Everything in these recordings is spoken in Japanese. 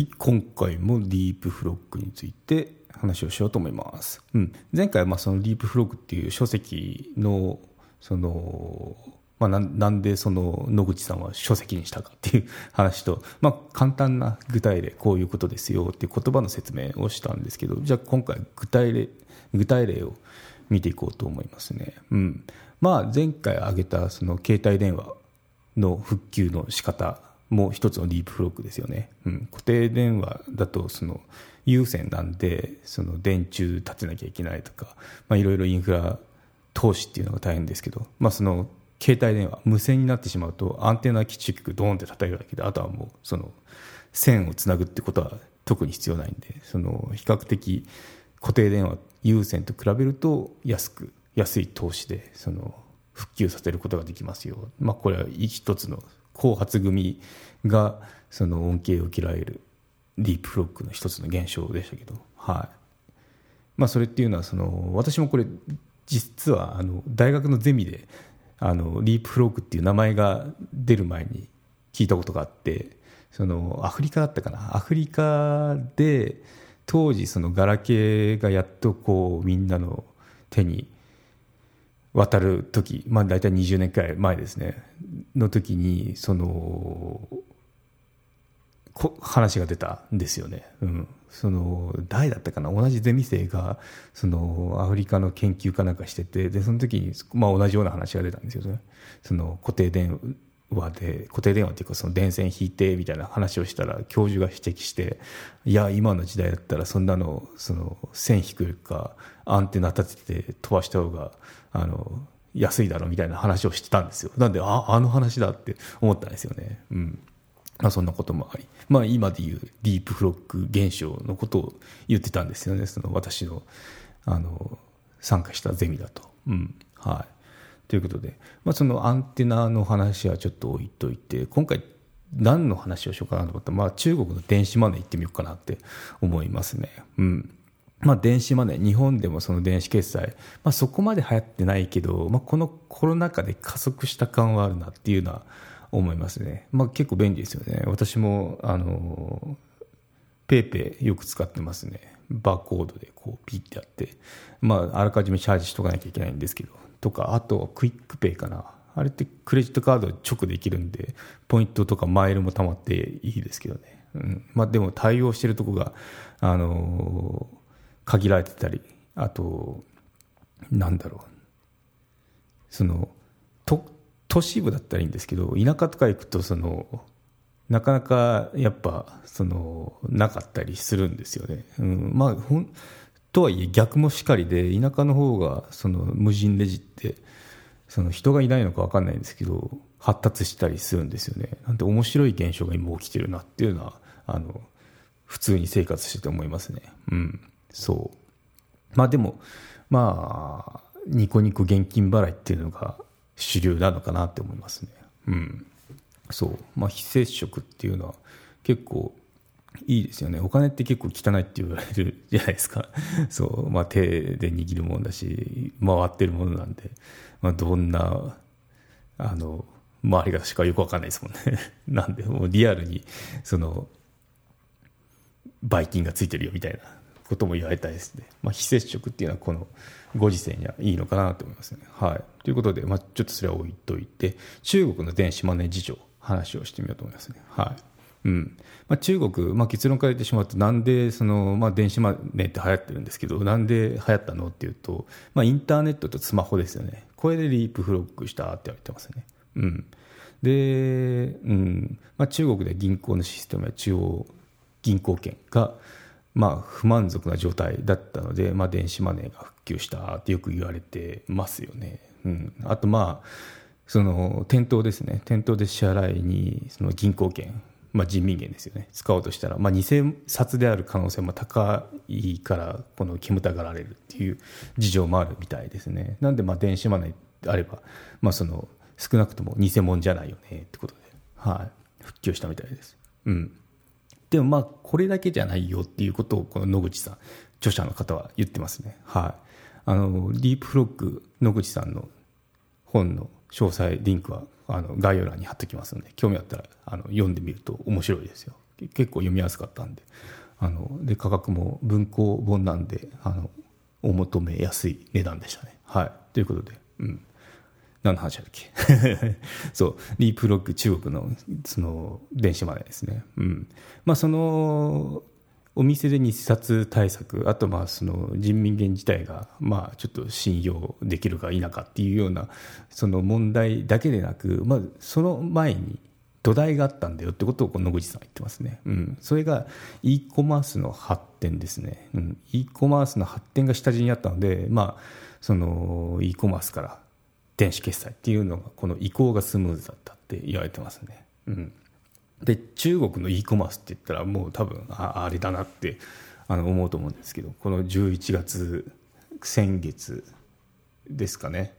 はい、今回もディープフロックについて話をしようと思います。うん、前回はそのディープフロックっていう書籍のそのまあ、なんでその野口さんは書籍にしたかっていう 話と、まあ、簡単な具体例こういうことですよっていう言葉の説明をしたんですけどじゃあ今回具体例具体例を見ていこうと思いますね、うん。まあ、前回挙げたその携帯電話の復旧の仕方も一つのディープフロックですよね、うん、固定電話だとその有線なんでその電柱立てなきゃいけないとか、いろいろインフラ投資っていうのが大変ですけど、まあ、その携帯電話無線になってしまうとアンテナ基地局ドーンって叩いるだけであとはもうその線をつなぐってことは特に必要ないんでその比較的固定電話有線と比べると安く安い投資でその復旧させることができますよ、まあ、これは一つの後発組がその恩恵を受けられるディープフロックの一つの現象でしたけど、はい。まあ、それっていうのはその私もこれ実はあの大学のゼミであのディープフロックっていう名前が出る前に聞いたことがあってそのアフリカだったかな？アフリカで当時そのガラケーがやっとこうみんなの手に渡る時、まあ、大体20年くらい前ですね。の時にそのこ話が出たんですよね、うん、その誰だったかな？同じゼミ生がそのアフリカの研究かなんかしててでその時に、まあ、同じような話が出たんですよね。その固定電話で固定電話っていうかその電線引いてみたいな話をしたら教授が指摘していや今の時代だったらそんなのその線引くかアンテナ立てて飛ばした方があの安いだろみたいな話をしてたんですよ。なんでああの話だって思ったんですよね。うん。まあ、そんなこともあり、まあ、今でいうディープフロック現象のことを言ってたんですよね。その私のあの参加したゼミだと。うん。はい。ということで、まあ、そのアンテナの話はちょっと置いといて今回何の話をしようかなと思ったら、まあ、中国の電子マネー行ってみようかなって思いますね。うんまあ、電子マネー、日本でもその電子決済、まあ、そこまで流行ってないけど、まあ、このコロナ禍で加速した感はあるなっていうのは思いますね。まあ、結構便利ですよね。私も、あの、 PayPay よく使ってますね。バーコードでこうピッてやって、まあ、あらかじめチャージしとかなきゃいけないんですけど、とか、あと QUICPay かな。あれってクレジットカード直できるんで、ポイントとかマイルも貯まっていいですけどね。うん。まあでも対応してるとこが、あのー、限られてたり、あと、なんだろう。その、と、都市部だったらいいんですけど、田舎とか行くと、その、なかなかやっぱ、その、なかったりするんですよね。うん。まあ、ほん、とはいえ逆もしかりで田舎の方がその無人レジってその人がいないのか分かんないんですけど発達したりするんですよね。なんで面白い現象が今起きてるなっていうのはあの普通に生活してて思いますね。うん。そう。まあでもまあニコニコ現金払いっていうのが主流なのかなって思いますね。うん。そう。まあ非接触っていうのは結構いいですよね。お金って結構汚いって言われる じゃないですか。そう、まあ、手で握るもんだし回ってるものなんで、まあ、どんなあの周りがしかよく分かんないですもんね。なんでもうリアルにそのばい菌がついてるよみたいなことも言われたいですね、まあ、非接触っていうのはこのご時世にはいいのかなと思いますね。はい、ということで、まあ、ちょっとそれは置いといて中国の電子マネー事情話をしてみようと思いますね。はい。うん。まあ、中国、まあ、結論から言ってしまうとなんでその、まあ、電子マネーって流行ってるんですけどなんで流行ったのっていうと、まあ、インターネットとスマホですよね。これでリープフロックしたって言われてますね、うん、で、うん。まあ、中国で銀行のシステムや中央銀行券が、まあ、不満足な状態だったので、まあ、電子マネーが普及したってよく言われてますよね、うん、あとまあその店頭ですね。店頭で支払いにその銀行券まあ、人民元ですよね。使おうとしたら、まあ、偽札である可能性も高いからこの煙たがられるっていう事情もあるみたいですね。なんでまあ電子マネーであれば、まあ、その少なくとも偽物じゃないよねってことで、はい、復旧したみたいです、うん、でもまあこれだけじゃないよっていうことをこの野口さん著者の方は言ってますね。はい。あのディープフロック野口さんの本の詳細リンクはあの概要欄に貼ってきますので興味あったらあの読んでみると面白いですよ。結構読みやすかったんで。あので価格も文庫本なんであのお求めやすい値段でしたね。はい。ということで、うん、何の話だっけ？そう。リープロック中国のその電子マネーですね。うん。まあ、そのお店で日冊対策あとまあその人民元自体がまあちょっと信用できるか否かっていうようなその問題だけでなく、まあ、その前に土台があったんだよってことを野口さんは言ってますね、うん、それが e コマースの発展ですね、うん、e コマースの発展が下地にあったので、まあ、その e コマースから電子決済っていうのがこの移行がスムーズだったって言われてますね、うん、で中国の e コマースって言ったらもう多分ああれだなってあの思うと思うんですけどこの11月先月ですかね。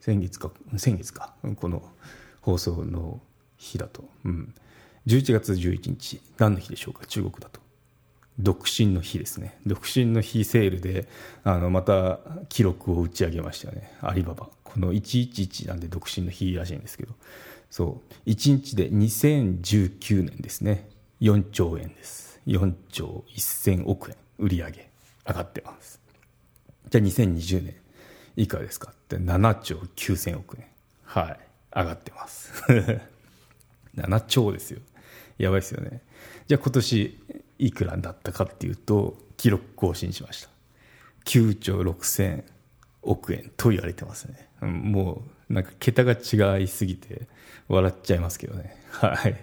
先月か先月か。この放送の日だと、うん、11月11日。何の日でしょうか中国だと。独身の日ですね。独身の日セールであのまた記録を打ち上げましたよね。アリババ。この111なんで独身の日らしいんですけど。そう。1日で2019年ですね。4兆円です。4兆1000億円。売り上。げ上がってます。じゃあ2020年。いかがですか？って7兆9000億円。はい。上がってます。7兆ですよ。やばいですよね。じゃあ今年いくらだったかっていうと記録更新しました。9兆6000億円と言われてますね、もうなんか桁が違いすぎて笑っちゃいますけどね。はい。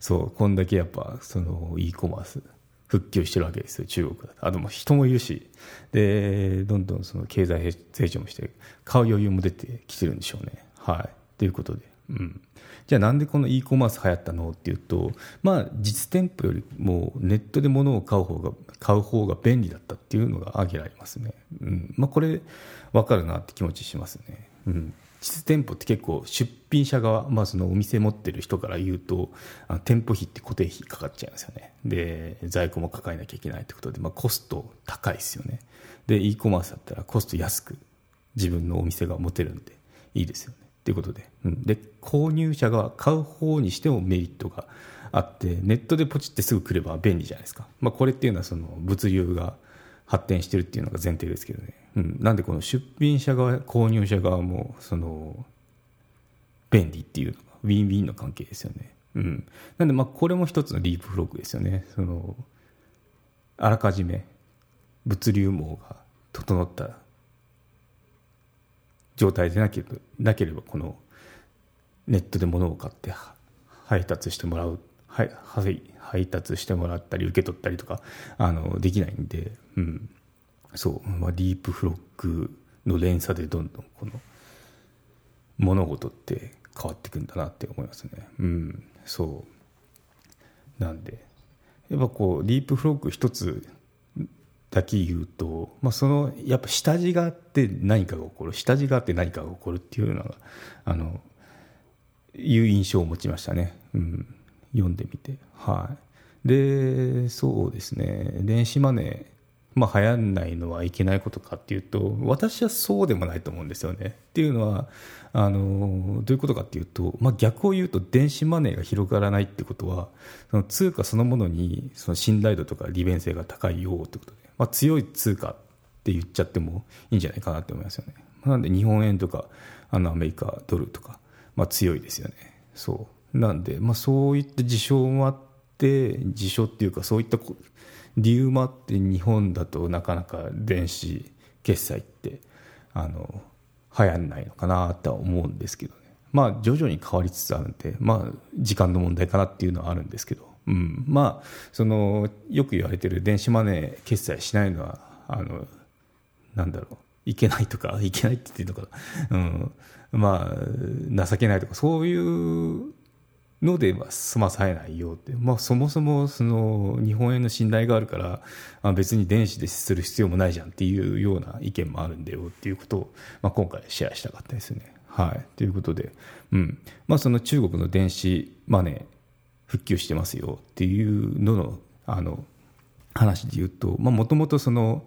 そうこんだけやっぱその e コマース復旧してるわけですよ中国だと。あとも人もいるし。でどんどんその経済成長もして買う余裕も出てきてるんでしょうね。はい。ということで。うん、じゃあなんでこの e コマース流行ったのっていうと、まあ、実店舗よりもネットで物を買う方が買う方が便利だったっていうのが挙げられますね、うん。まあ、これ分かるなって気持ちしますね、うん、実店舗って結構出品者側、まあ、そのお店持ってる人から言うとあ店舗費って固定費かかっちゃいますよね。で在庫も抱えなきゃいけないってことで、まあ、コスト高いですよね。で e コマースだったらコスト安く自分のお店が持てるんでいいですよね。ということで,、うん、で購入者が買う方にしてもメリットがあってネットでポチってすぐ来れば便利じゃないですか、まあ、これっていうのはその物流が発展してるっていうのが前提ですけどね、うん、なんでこの出品者側購入者側もその便利っていうのがウィンウィンの関係ですよね、うん、なんでまあこれも一つのリープフロッグですよね。そのあらかじめ物流網が整った状態でなければなければこのネットで物を買って配達してもらう、はい、配達してもらったり受け取ったりとかあのできないんで、うん、そう、まあ、ディープフロックの連鎖でどんどんこの物事って変わっていくんだなって思いますね。うん、そう。なんでやっぱこうディープフロック一つだけ言うと、まあ、そのやっぱ下地があって何かが起こる下地があって何かが起こるっていうのがあのいう印象を持ちましたね、うん、読んでみてはいでそうですね電子マネーまあ、流行んないのはいけないことかっていうと私はそうでもないと思うんですよね。っていうのはあのどういうことかっていうと、まあ、逆を言うと電子マネーが広がらないってことはその通貨そのものにその信頼度とか利便性が高いよってことでまあ、強い通貨って言っちゃってもいいんじゃないかなって思いますよね。なんで日本円とかあのアメリカドルとか、まあ、強いですよね。そうなんで、まあ、そういった事象もあって事象っていうかそういった理由もあって日本だとなかなか電子決済ってあの流行んないのかなとは思うんですけどね。まあ徐々に変わりつつあるんで、まあ時間の問題かなっていうのはあるんですけど、うん、まあそのよく言われてる電子マネー決済しないのはあのなんだろう。いけないとかいけないって言ってるのかな、うん、まあ情けないとかそういうのでは済まされないよって、まあ、そもそもその日本円の信頼があるから、あ、別に電子でする必要もないじゃんっていうような意見もあるんだよっていうことを、まあ、今回シェアしたかったですね。はい、ということで、うん。まあ、その中国の電子マネー復旧してますよっていうののあの話で言うともともとその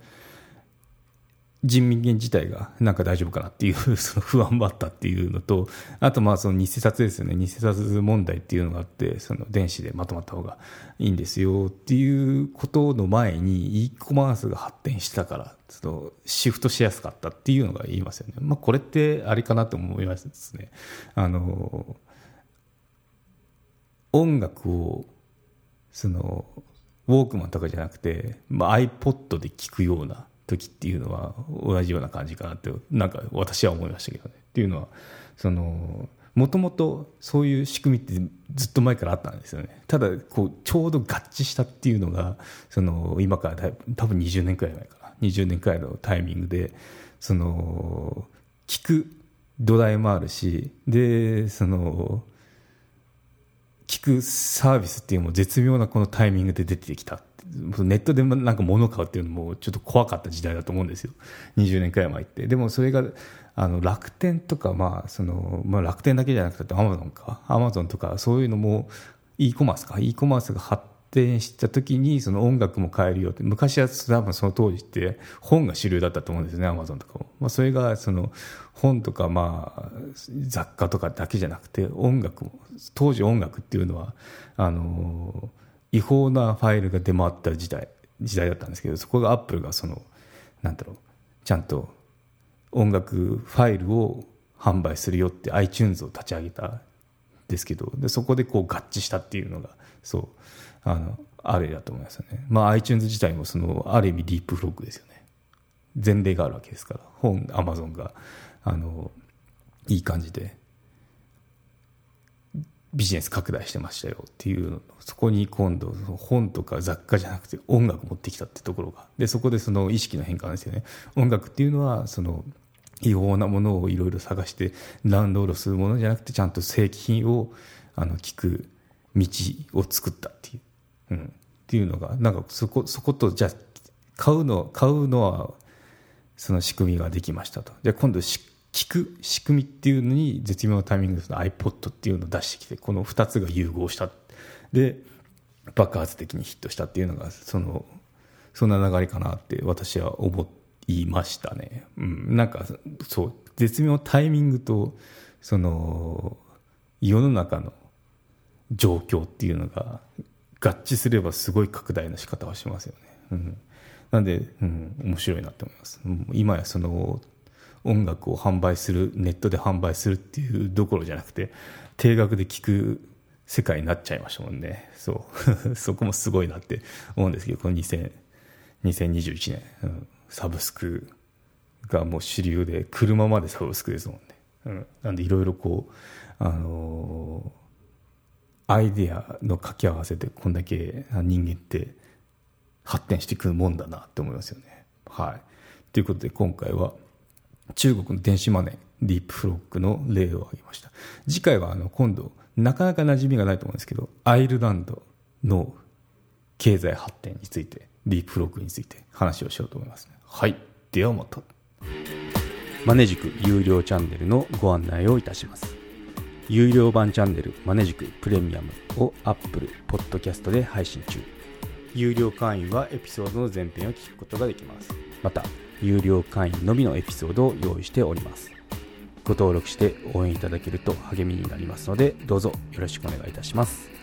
人民元自体がなんか大丈夫かなっていうその不安もあったっていうのと、あとまあその偽札ですよね、偽札問題っていうのがあって、その電子でまとまった方がいいんですよっていうことの前に e コマースが発展したから、そのシフトしやすかったっていうのが言いますよね。まあこれってあれかなと思いますね。あの、音楽を、その、ウォークマンとかじゃなくて、まあ、iPod で聴くような時っていうのは同じような感じかなってなんか私は思いましたけどね。っていうのはそのもともとそういう仕組みってずっと前からあったんですよね。ただこうちょうど合致したっていうのがその今から多分20年くらい前かな20年くらいのタイミングでその聞く土台もあるしでその聞くサービスっていうのも絶妙なこのタイミングで出てきた。ネットでなんか物を買うっていうのもちょっと怖かった時代だと思うんですよ。20年くらい前って。でもそれがあの楽天とか、まあそのまあ、楽天だけじゃなくてアマゾンか。アマゾンとかそういうのも e コマースか。e コマースが発展した時にその音楽も買えるよって。昔は多分その当時って本が主流だったと思うんですねアマゾンとかも、まあ、それがその本とかまあ雑貨とかだけじゃなくて音楽も。当時音楽っていうのはあの違法なファイルが出回った時代時代だったんですけどそこがアップルがそのなんだろうちゃんと音楽ファイルを販売するよって iTunes を立ち上げたんですけどでそこでこう合致したっていうのがそうあのあれだと思いますよね、まあ、iTunes 自体もそのある意味ディープフロッグですよね。前例があるわけですから本 Amazon があのいい感じでビジネス拡大してましたよっていうそこに今度本とか雑貨じゃなくて音楽持ってきたってところが。でそこでその意識の変化なんですよね。音楽っていうのはその違法なものをいろいろ探してダウンロードするものじゃなくてちゃんと正規品をあの聞く道を作ったっていう、うん、っていうのがなんかそこそことじゃあ買うの買うのはその仕組みができましたと。じゃ今度聞く仕組みっていうのに絶妙なタイミングで iPod っていうのを出してきてこの2つが融合した。で爆発的にヒットしたっていうのがそのそんな流れかなって私は思いましたね、うん、なんかそう絶妙なタイミングとその世の中の状況っていうのが合致すればすごい拡大の仕方をしますよね、うん、なんで、うん、面白いなと思います、今やその音楽を販売するネットで販売するっていうどころじゃなくて定額で聴く世界になっちゃいましたもんね。そう。そこもすごいなって思うんですけどこの2000 2021年、うん、サブスクがもう主流で車までサブスクですもんね、うん、なんでいろいろこうあのー、アイデアの掛け合わせでこんだけ人間って発展していくもんだなって思いますよね。はい。ということで今回は中国の電子マネー、ディープフロックの例を挙げました。次回はあの今度、なかなか馴染みがないと思うんですけど、アイルランドの経済発展について、ディープフロックについて話をしようと思います、はい。ではまた。マネジク有料チャンネルのご案内をいたします。有料版チャンネルマネジクプレミアムを Apple Podcast で配信中。有料会員はエピソードの前編を聞くことができます。また、有料会員のみのエピソードを用意しております。ご登録して応援いただけると励みになりますので、どうぞよろしくお願いいたします。